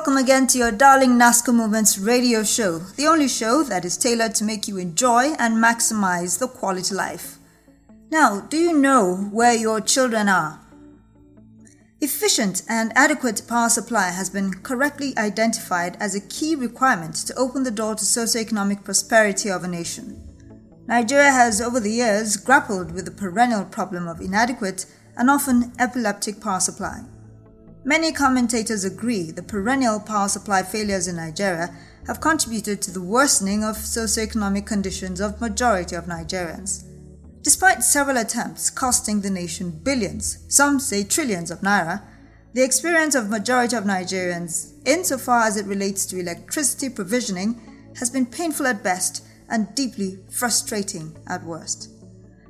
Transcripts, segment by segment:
welcome again to your darling NASCO Moments radio show, the only show that is tailored to make you enjoy and maximize the quality life. Now, do you know where your children are? Efficient and adequate power supply has been correctly identified as a key requirement to open the door to socio-economic prosperity of a nation. Nigeria has over the years grappled with the perennial problem of inadequate and often epileptic power supply. Many commentators agree the perennial power supply failures in Nigeria have contributed to the worsening of socio-economic conditions of majority of Nigerians. Despite several attempts costing the nation billions, some say trillions of naira, the experience of majority of Nigerians, insofar as it relates to electricity provisioning, has been painful at best and deeply frustrating at worst.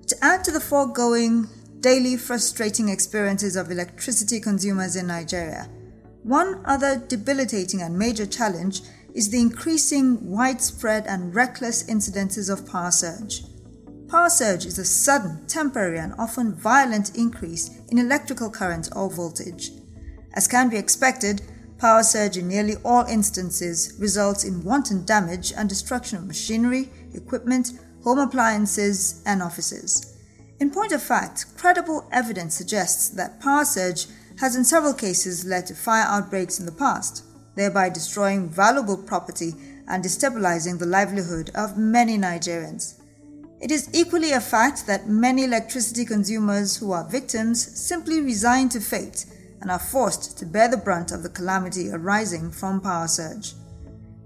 To add to the foregoing daily frustrating experiences of electricity consumers in Nigeria. One other debilitating and major challenge is the increasing widespread and reckless incidences of power surge. Power surge is a sudden, temporary, and often violent increase in electrical current or voltage. As can be expected, power surge in nearly all instances results in wanton damage and destruction of machinery, equipment, home appliances, and offices. In point of fact, credible evidence suggests that power surge has in several cases led to fire outbreaks in the past, thereby destroying valuable property and destabilizing the livelihood of many Nigerians. It is equally a fact that many electricity consumers who are victims simply resign to fate and are forced to bear the brunt of the calamity arising from power surge.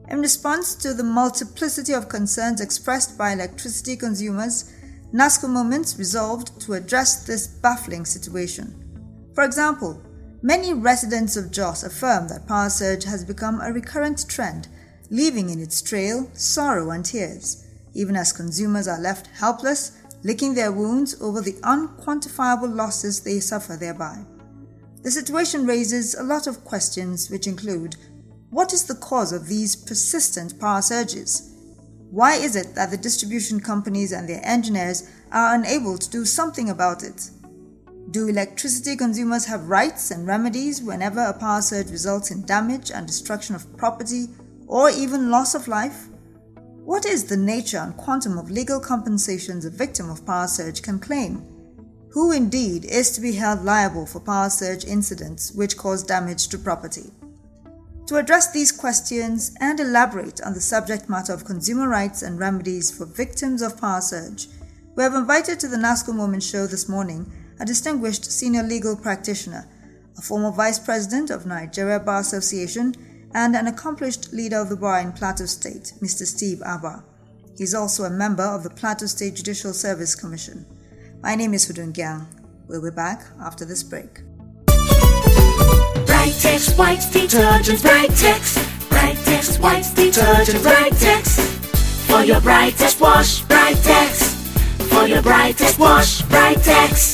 In response to the multiplicity of concerns expressed by electricity consumers, NASCO Moments resolved to address this baffling situation. For example, many residents of Jos affirm that power surge has become a recurrent trend, leaving in its trail sorrow and tears, even as consumers are left helpless, licking their wounds over the unquantifiable losses they suffer thereby. The situation raises a lot of questions, which include what is the cause of these persistent power surges? Why is it that the distribution companies and their engineers are unable to do something about it? Do electricity consumers have rights and remedies whenever a power surge results in damage and destruction of property or even loss of life? What is the nature and quantum of legal compensations a victim of power surge can claim? Who indeed is to be held liable for power surge incidents which cause damage to property? To address these questions and elaborate on the subject matter of consumer rights and remedies for victims of power surge, we have invited to the NASCO Moment show this morning a distinguished senior legal practitioner, a former vice president of Nigeria Bar Association, and an accomplished leader of the bar in Plateau State, Mr. Steve Abah. He is also a member of the Plateau State Judicial Service Commission. My name is Hudun Gyang. We'll be back after this break. Brightex white detergent, Brightex, Brightex white detergent, Brightex. For your brightest wash, Brightex. For your brightest wash, Brightex.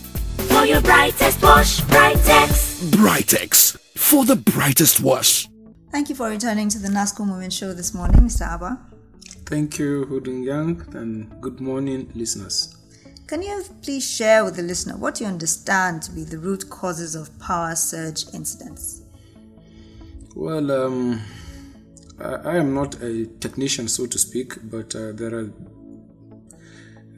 For your brightest wash, Brightex. Brightex for the brightest wash. Thank you for returning to the NASCO Moment show this morning, Mr. Abah. Thank you, Hudun Gyang, and good morning, listeners. Can you please share with the listener what you understand to be the root causes of power surge incidents? Well, um, I, I am not a technician, so to speak, but uh, there are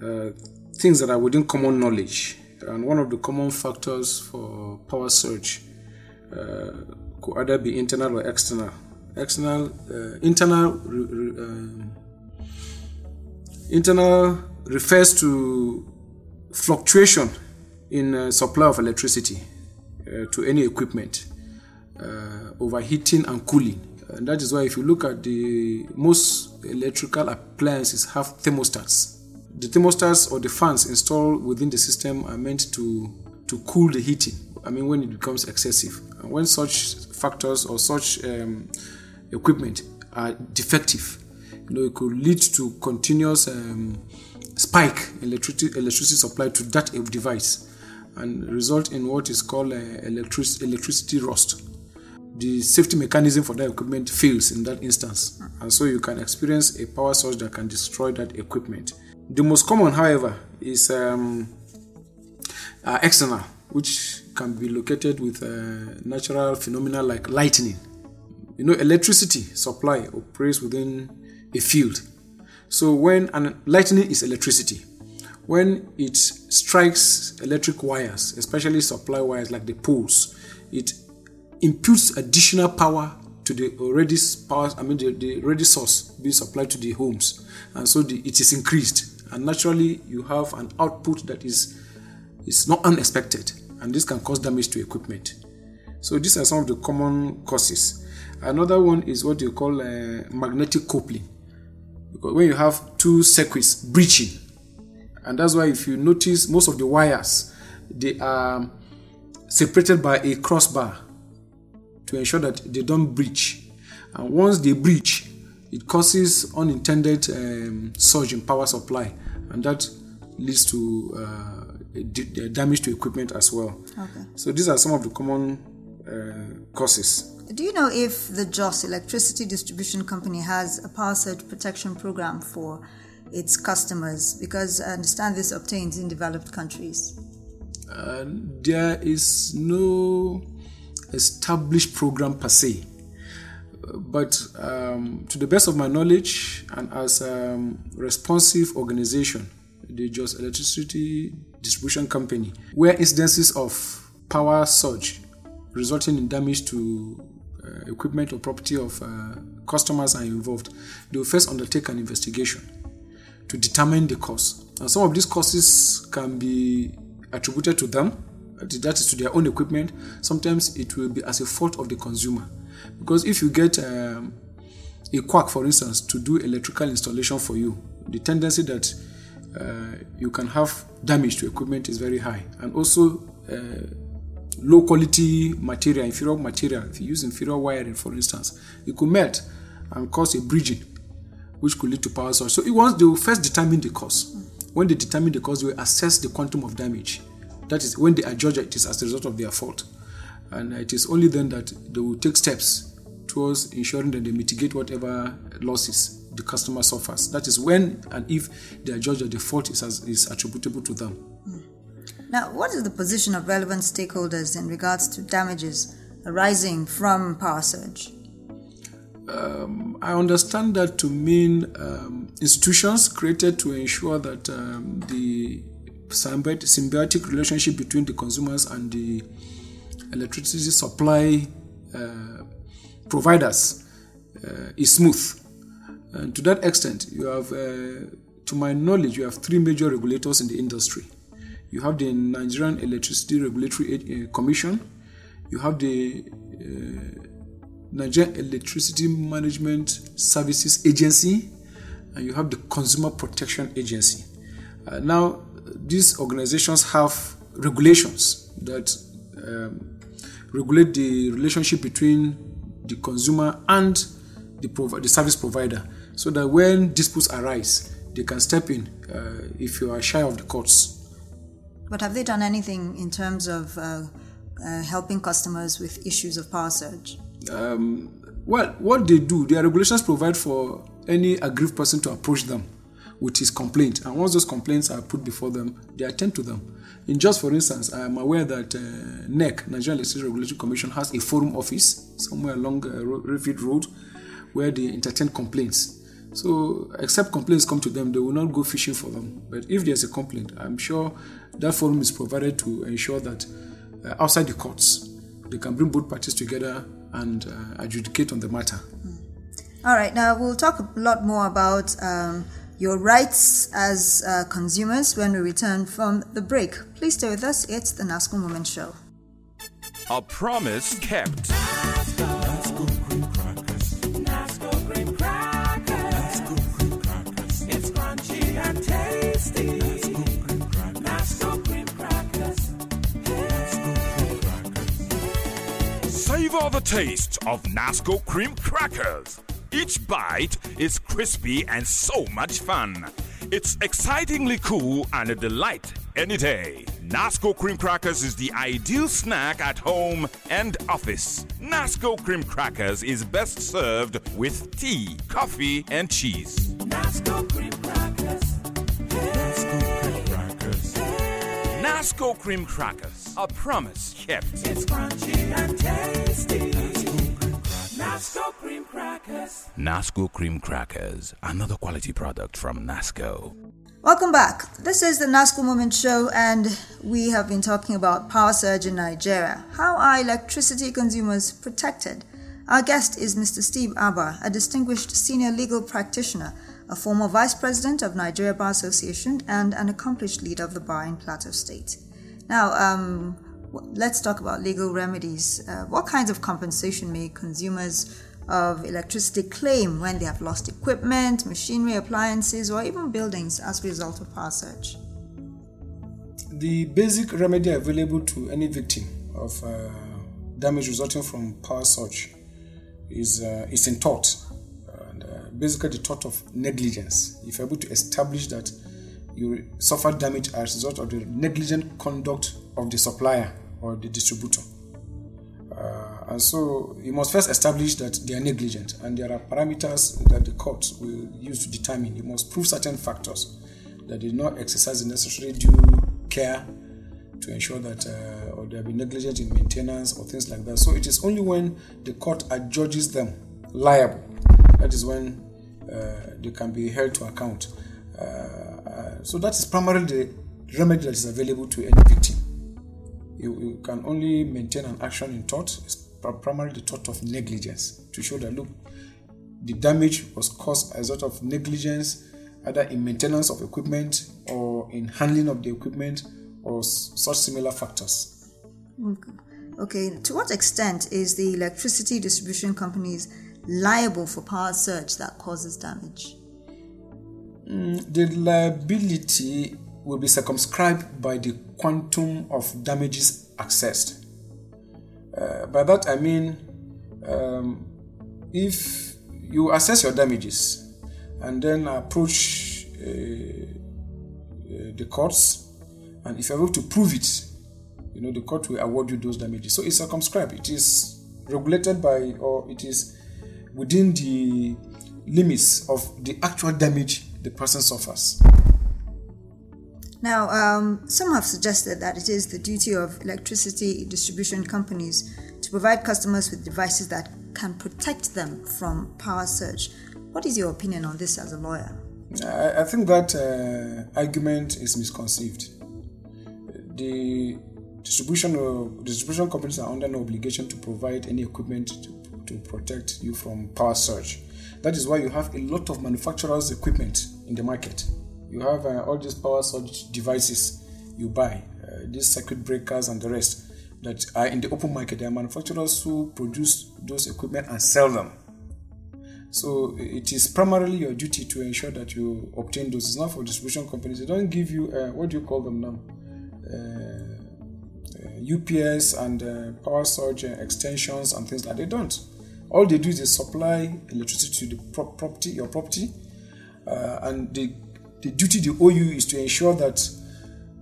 uh, things that are within common knowledge. And one of the common factors for power surge uh, could either be internal or external. External, uh, internal, um, internal refers to fluctuation in uh, supply of electricity uh, to any equipment, uh, overheating and cooling. And that is why if you look at the most electrical appliances have thermostats. The thermostats or the fans installed within the system are meant to, to cool the heating I mean, when it becomes excessive, and when such factors or such um, equipment are defective, you know, it could lead to continuous um, spike electricity electricity supply to that device and result in what is called uh, electric, electricity rust. The safety mechanism for that equipment fails in that instance, and so you can experience a power surge that can destroy that equipment. The most common, however, is um, uh, external, which can be located with uh, natural phenomena like lightning. You know, electricity supply operates within a field. So when an lightning is electricity, when it strikes electric wires, especially supply wires like the poles, it imputes additional power to the already power, I mean the, the source being supplied to the homes, and so the, it is increased. And naturally, you have an output that is is not unexpected, and this can cause damage to equipment. So these are some of the common causes. Another one is what you call uh, magnetic coupling, because when you have two circuits breaching, and that's why if you notice most of the wires they are separated by a crossbar to ensure that they don't breach and once they breach it causes unintended um, surge in power supply and that leads to uh, damage to equipment as well okay. so these are some of the common uh, causes do you know if the JOS Electricity Distribution Company has a power surge protection program for its customers? Because I understand this obtains in developed countries. Uh, there is no established program per se. But um, to the best of my knowledge, and as a um, responsive organization, the JOS Electricity Distribution Company, where incidences of power surge resulting in damage to uh, equipment or property of uh, customers are involved, they will first undertake an investigation to determine the cause. And some of these causes can be attributed to them, that is to their own equipment. Sometimes it will be as a fault of the consumer. Because if you get um, a quack, for instance, to do electrical installation for you, the tendency that uh, you can have damage to equipment is very high. And also, uh, low quality material, inferior material, if you use inferior wiring, for instance, it could melt and cause a bridging which could lead to power surge. So it once they will first determine the cause. When they determine the cause, they will assess the quantum of damage. That is when they adjudge it is as a result of their fault. And it is only then that they will take steps towards ensuring that they mitigate whatever losses the customer suffers. That is when and if they are judged that the fault is, as, is attributable to them. Now, what is the position of relevant stakeholders in regards to damages arising from power surge? Um, I understand that to mean um, institutions created to ensure that um, the symbiotic relationship between the consumers and the electricity supply uh, providers uh, is smooth. And to that extent, you have, uh, to my knowledge, you have three major regulators in the industry. You have the Nigerian Electricity Regulatory uh, Commission, you have the uh, Nigerian Electricity Management Services Agency, and you have the Consumer Protection Agency. Uh, now, these organizations have regulations that um, regulate the relationship between the consumer and the, prov- the service provider so that when disputes arise, they can step in uh, if you are shy of the courts. But have they done anything in terms of uh, uh, helping customers with issues of power surge? um, well, what they do, their regulations provide for any aggrieved person to approach them with his complaint. And once those complaints are put before them, they attend to them. In just for instance, I am aware that uh, NERC, Nigerian Electricity Regulatory Commission, has a forum office somewhere along uh, Rayfield Road where they entertain complaints. So, except complaints come to them, they will not go fishing for them. But if there's a complaint, I'm sure that forum is provided to ensure that uh, outside the courts, they can bring both parties together and uh, adjudicate on the matter. Mm. All right, now we'll talk a lot more about um, your rights as uh, consumers when we return from the break. Please stay with us. It's the NASCO Moment Show. A promise kept. Savor the taste of Nasco cream crackers. Each bite is crispy and so much fun. It's excitingly cool and a delight any day. Nasco cream crackers is the ideal snack at home and office. Nasco cream crackers is best served with tea, coffee, and cheese. Nasco cream crackers. Nasco cream crackers, a promise kept. It's crunchy and tasty. Nasco cream crackers. Nasco cream crackers, another quality product from Nasco. Welcome back. This is the NASCO Moment Show, and we have been talking about power surge in Nigeria. How are electricity consumers protected? Our guest is Mr. Steve Abah, a distinguished senior legal practitioner, a former vice president of Nigeria Bar Association, and an accomplished leader of the bar in Plateau State. Now, um, w- let's talk about legal remedies. Uh, what kinds of compensation may consumers of electricity claim when they have lost equipment, machinery, appliances, or even buildings as a result of power surge? The basic remedy available to any victim of uh, damage resulting from power surge is uh, is in tort, and uh, basically the tort of negligence. If you're able to establish that you suffered damage as a result of the negligent conduct of the supplier or the distributor. Uh, and so you must first establish that they are negligent, and there are parameters that the court will use to determine. You must prove certain factors that they did not exercise the necessary due care to ensure that, uh, or they have been negligent in maintenance or things like that. So it is only when the court adjudges them liable that is when uh, they can be held to account. Uh, uh, so that is primarily the remedy that is available to any victim you, you can only maintain an action in tort, it's primarily the tort of negligence, to show that look, the damage was caused as a result of negligence, either in maintenance of equipment or in handling of the equipment or such similar factors. Okay, to what extent is the electricity distribution companies liable for power surge that causes damage? Mm, the liability will be circumscribed by the quantum of damages accessed. Uh, by that I mean, um, if you assess your damages and then approach uh, uh, the courts, and if you're able to prove it, you know the court will award you those damages. So it's circumscribed. It is regulated by, or it is within the limits of the actual damage the person suffers. Now, um, some have suggested that it is the duty of electricity distribution companies to provide customers with devices that can protect them from power surge. What is your opinion on this as a lawyer? I, I think that uh, argument is misconceived. The distribution distribution companies are under no obligation to provide any equipment to, to protect you from power surge. That is why you have a lot of manufacturers' equipment in the market. You have uh, all these power surge devices you buy, uh, these circuit breakers and the rest that are in the open market. There are manufacturers who produce those equipment and sell them. So it is primarily your duty to ensure that you obtain those. It's not for distribution companies. They don't give you uh, what do you call them now? Uh, uh, UPS and uh, power surge uh, extensions and things like that. They don't. All they do is they supply electricity to the pro- property, your property, uh, and the the duty they owe you is to ensure that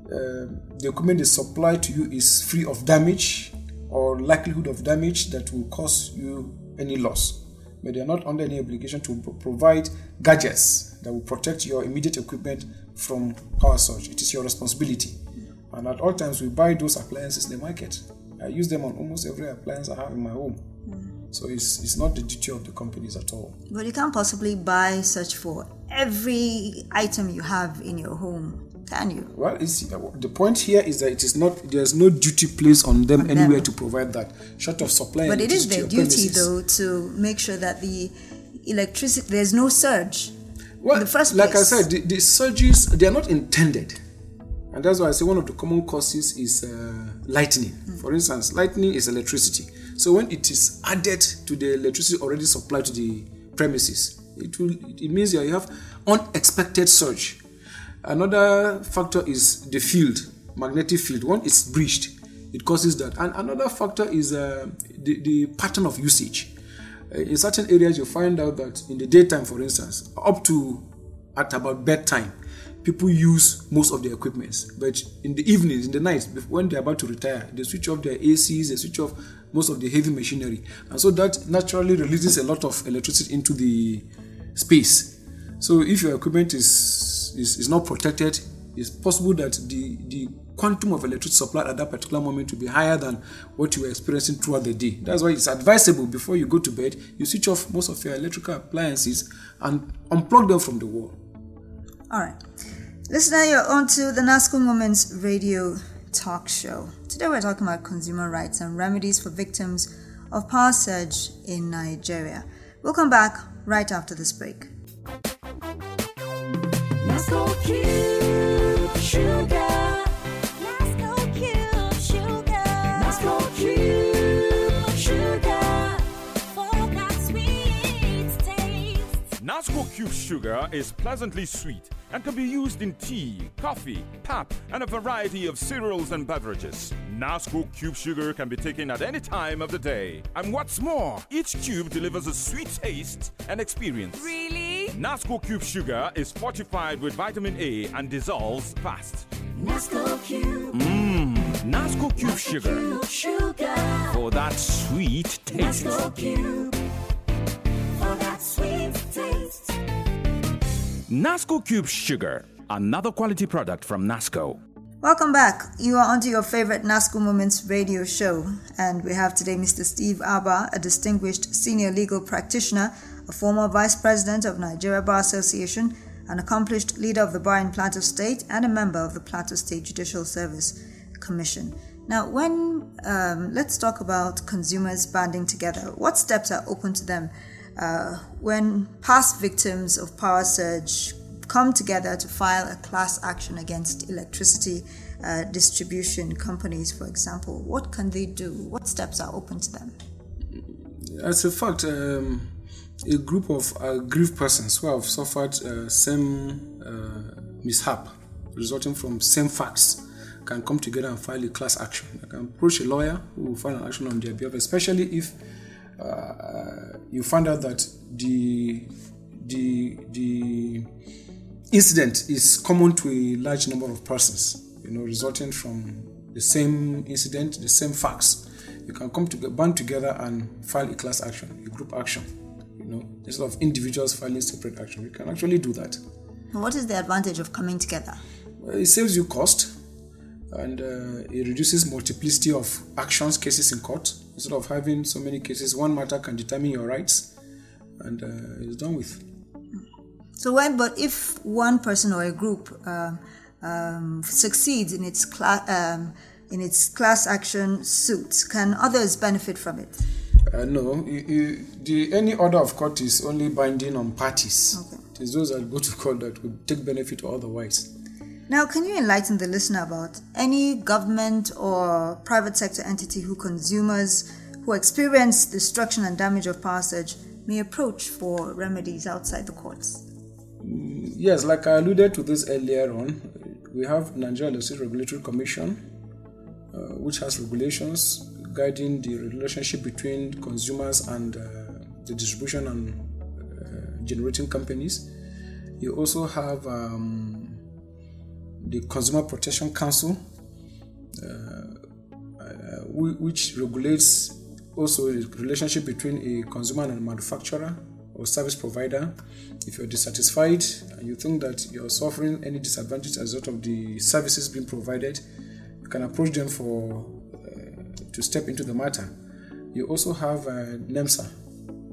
uh, the equipment they supply to you is free of damage or likelihood of damage that will cause you any loss. But they are not under any obligation to provide gadgets that will protect your immediate equipment from power surge. It is your responsibility. And at all times, we buy those appliances in the market. I use them on almost every appliance I have in my home. So it's, it's not the duty of the companies at all. But you can't possibly buy such for every item you have in your home, can you? Well, it's, the point here is that it is not there's no duty placed on them On anywhere them. to provide that. Short of supply. But it is their duty, premises. though, to make sure that the electricity there's no surge Well, in the first like. I said, the, the surges they are not intended, and that's why I say one of the common causes is uh, lightning. For instance, lightning is electricity. So when it is added to the electricity already supplied to the premises, it will it means you have unexpected surge. Another factor is the field, magnetic field. When it's breached, it causes that. And another factor is uh, the, the pattern of usage. Uh, in certain areas, you find out that in the daytime, for instance, up to at about bedtime, people use most of their equipments. But in the evenings, in the nights, when they're about to retire, they switch off their ACs, they switch off most of the heavy machinery. And so that naturally releases a lot of electricity into the space. So if your equipment is, is, is not protected, it's possible that the, the quantum of electricity supplied at that particular moment will be higher than what you were experiencing throughout the day. That's why it's advisable before you go to bed, you switch off most of your electrical appliances and unplug them from the wall. All right. Listener, you're on to the NASCO Moments radio talk show. Today we're talking about consumer rights and remedies for victims of power surge in Nigeria. We'll come back right after this break. Nasco Sugar. Taste. Nasco Cube Sugar is pleasantly sweet and can be used in tea, coffee, pap, and a variety of cereals and beverages. Nasco Cube Sugar can be taken at any time of the day. And what's more, each cube delivers a sweet taste and experience. Really? Nasco Cube Sugar is fortified with vitamin A and dissolves fast. Nasco Cube. Mmm, Nasco Cube Sugar Cube Sugar. for that sweet taste. Nasco Cube. Nasco Cube Sugar, another quality product from Nasco. Welcome back. You are onto your favorite NASCO Moments radio show, and we have today Mr. Steve Abah, a distinguished senior legal practitioner, a former vice president of Nigeria Bar Association, an accomplished leader of the bar in Plateau State, and a member of the Plateau State Judicial Service Commission. Now, when um, let's talk about consumers banding together, what steps are open to them uh, when past victims of power surge come together to file a class action against electricity uh, distribution companies, for example, what can they do? What steps are open to them? As a fact, um, a group of aggrieved persons who have suffered uh, same uh, mishap resulting from same facts can come together and file a class action. They can approach a lawyer who will file an action on their behalf, especially if uh, you find out that the the the incident is common to a large number of persons. You know, resulting from the same incident, the same facts. You can come to band together and file a class action, a group action. You know, instead of individuals filing separate action, you can actually do that. What is the advantage of coming together? Well, it saves you cost and uh, it reduces multiplicity of actions cases in court. Instead of having so many cases one matter can determine your rights and uh, it's done with. So, when but if one person or a group um, um, succeeds in its cla- um, in its class action suits can others benefit from it? uh, no. You, you, the any order of court is only binding on parties. Okay. it is those that go to court that would take benefit or otherwise Now, can you enlighten the listener about any government or private sector entity who consumers who experience destruction and damage of surge may approach for remedies outside the courts? Yes, like I alluded to this earlier on, we have Nigeria Electricity Regulatory Commission, uh, which has regulations guiding the relationship between consumers and uh, the distribution and uh, generating companies. You also have um, the Consumer Protection Council, uh, uh, which regulates also the relationship between a consumer and a manufacturer or service provider. If you're dissatisfied and you think that you're suffering any disadvantage as a result of the services being provided, you can approach them for uh, to step into the matter. You also have uh, NEMSA,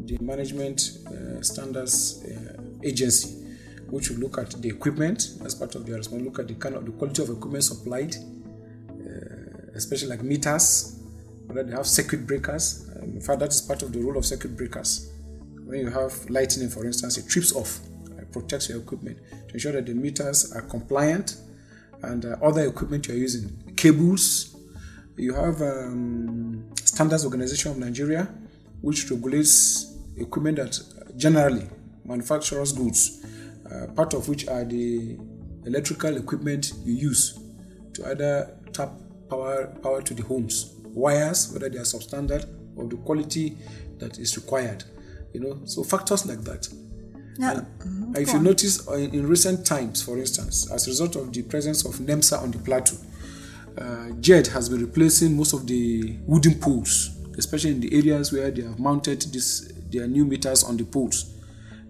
the Management uh, Standards uh, Agency, which will look at the equipment as part of their response, look at the kind of the quality of equipment supplied, uh, especially like meters, whether they have circuit breakers. Um, in fact, that is part of the role of circuit breakers. When you have lightning, for instance, it trips off, it protects your equipment to ensure that the meters are compliant and uh, other equipment you're using, cables. You have um, Standards Organization of Nigeria, which regulates equipment that generally manufacturers' goods, uh, part of which are the electrical equipment you use to either tap power power to the homes. Wires, whether they are substandard or the quality that is required. You know, so factors like that. Now, And mhm, if you notice uh, in, in recent times, for instance, as a result of the presence of NEMSA on the plateau, uh, JED has been replacing most of the wooden poles, especially in the areas where they have mounted this their new meters on the poles,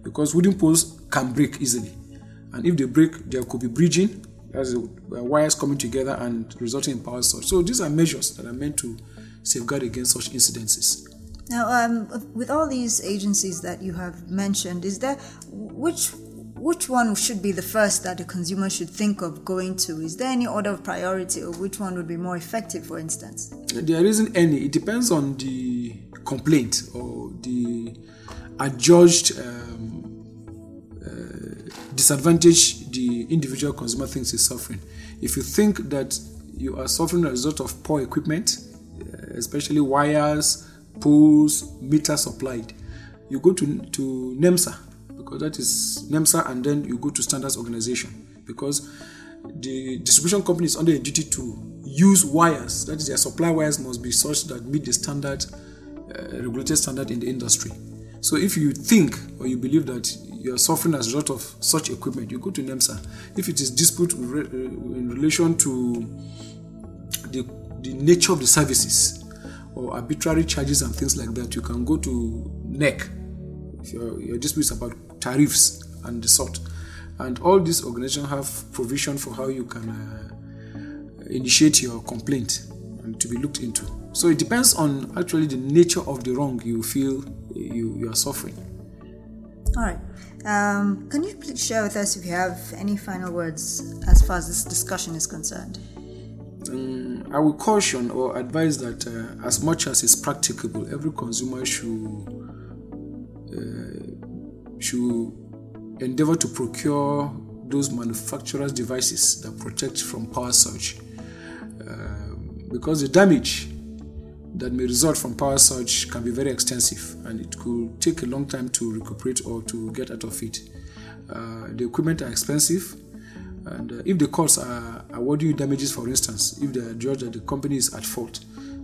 because wooden poles can break easily, and if they break, there could be bridging, as uh, wires coming together and resulting in power surge. So these are measures that are meant to safeguard against such incidences. Now, um, with all these agencies that you have mentioned, is there which which one should be the first that the consumer should think of going to? Is there any order of priority, or which one would be more effective, for instance? There isn't any. It depends on the complaint or the adjudged uh, disadvantage the individual consumer thinks is suffering. If you think that you are suffering as a result of poor equipment, uh, especially wires, poles, meters supplied, you go to, to NEMSA because that is NEMSA, and then you go to standards organization because the distribution company is under a duty to use wires. That is, their supply wires must be such that meet the standard, uh, regulated standard in the industry. So if you think or you believe that you are suffering as a result of such equipment, you go to NEMSA. If it is dispute uh, in relation to the, the nature of the services or arbitrary charges and things like that, you can go to NERC. If your, your dispute is about tariffs and the sort. And all these organizations have provision for how you can uh, initiate your complaint and to be looked into. So it depends on actually the nature of the wrong you feel you, you are suffering. All right. Um, can you please share with us if you have any final words as far as this discussion is concerned? Um, I will caution or advise that uh, as much as is practicable, every consumer should uh, should endeavor to procure those manufacturers' devices that protect from power surge, Um because the damage that may result from power surge can be very extensive and it could take a long time to recuperate or to get out of it. Uh, the equipment are expensive, and uh, if the courts are awarding you damages, for instance, if they are judged that the company is at fault,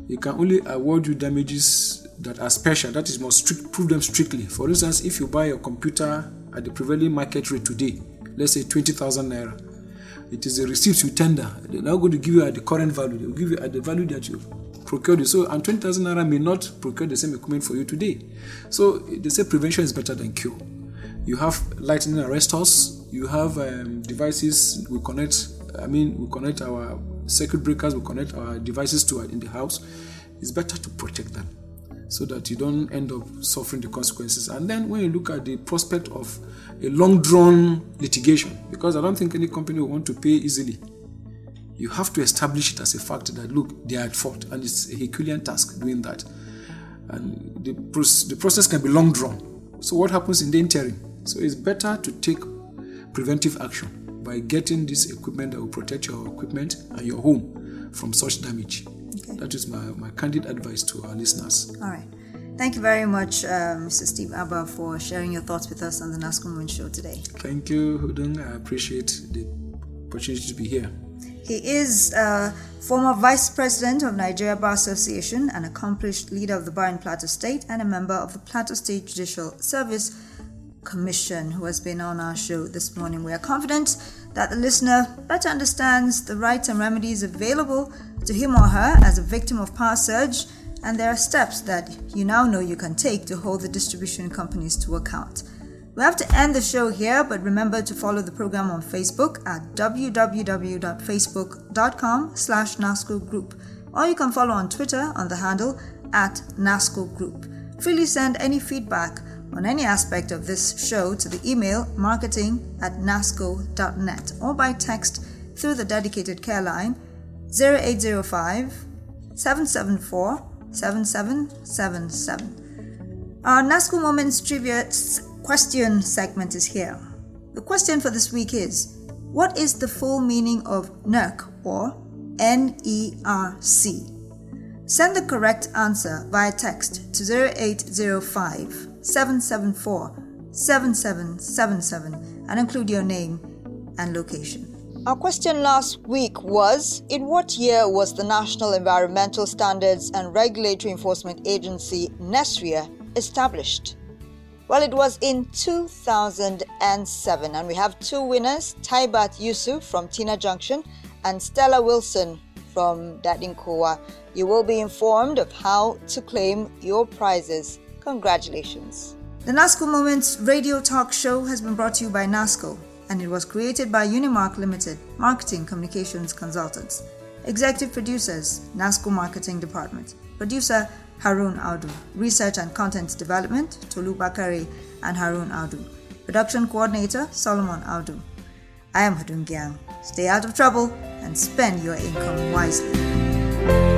they can only award you damages that are special. That is, must strict, prove them strictly. For instance, if you buy a computer at the prevailing market rate today, let's say 20,000 naira, it is a receipt you tender. They're now going to give you at the current value. They'll give you at the value that you procured. So, and 20,000 naira may not procure the same equipment for you today. So, they say prevention is better than cure. You have lightning arrestors. You have um, devices. We connect. I mean, we connect our circuit breakers. We connect our devices to in the house. It's better to protect them so that you don't end up suffering the consequences. And then when you look at the prospect of a long drawn litigation, because I don't think any company will want to pay easily, you have to establish it as a fact that look, they are at fault, and it's a Herculean task doing that. And the, the process can be long drawn. So, what happens in the interim? So, it's better to take preventive action by getting this equipment that will protect your equipment and your home from such damage. That is my, my candid advice to our listeners. All right. Thank you very much, uh, Mr. Steve Abah, for sharing your thoughts with us on the NASCO Moment Show today. Thank you, Hudung. I appreciate the opportunity to be here. He is a former vice president of Nigeria Bar Association, an accomplished leader of the Bar in Plateau State, and a member of the Plateau State Judicial Service Commission who has been on our show this morning. We are confident that the listener better understands the rights and remedies available to him or her as a victim of power surge, and there are steps that you now know you can take to hold the distribution companies to account. We have to end the show here, but remember to follow the program on Facebook at www.facebook.com slash NASCO Group, or you can follow on Twitter on the handle at NASCO Group. Freely send any feedback on any aspect of this show to the email marketing at nasco.net or by text through the dedicated care line 0805 774 7777. Our NASCO Moments Trivia question segment is here. The question for this week is What is the full meaning of NERC or N-E-R-C? Send the correct answer via text to 0805 774 7777 and include your name and location. Our question last week was In what year was the National Environmental Standards and Regulatory Enforcement Agency, NESREA, established? Well, it was in 2007, and we have two winners Taibat Yusuf from Tina Junction and Stella Wilson from Dadinkowa. You will be informed of how to claim your prizes. Congratulations. The NASCO Moments radio talk show has been brought to you by NASCO, and it was created by Unimark Limited, Marketing Communications Consultants. Executive producers, NASCO Marketing Department. Producer, Harun Audu. Research and Content Development, Tolu Bakari and Harun Audu. Production Coordinator, Solomon Audu. I am Hadun Gyang. Stay out of trouble and spend your income wisely.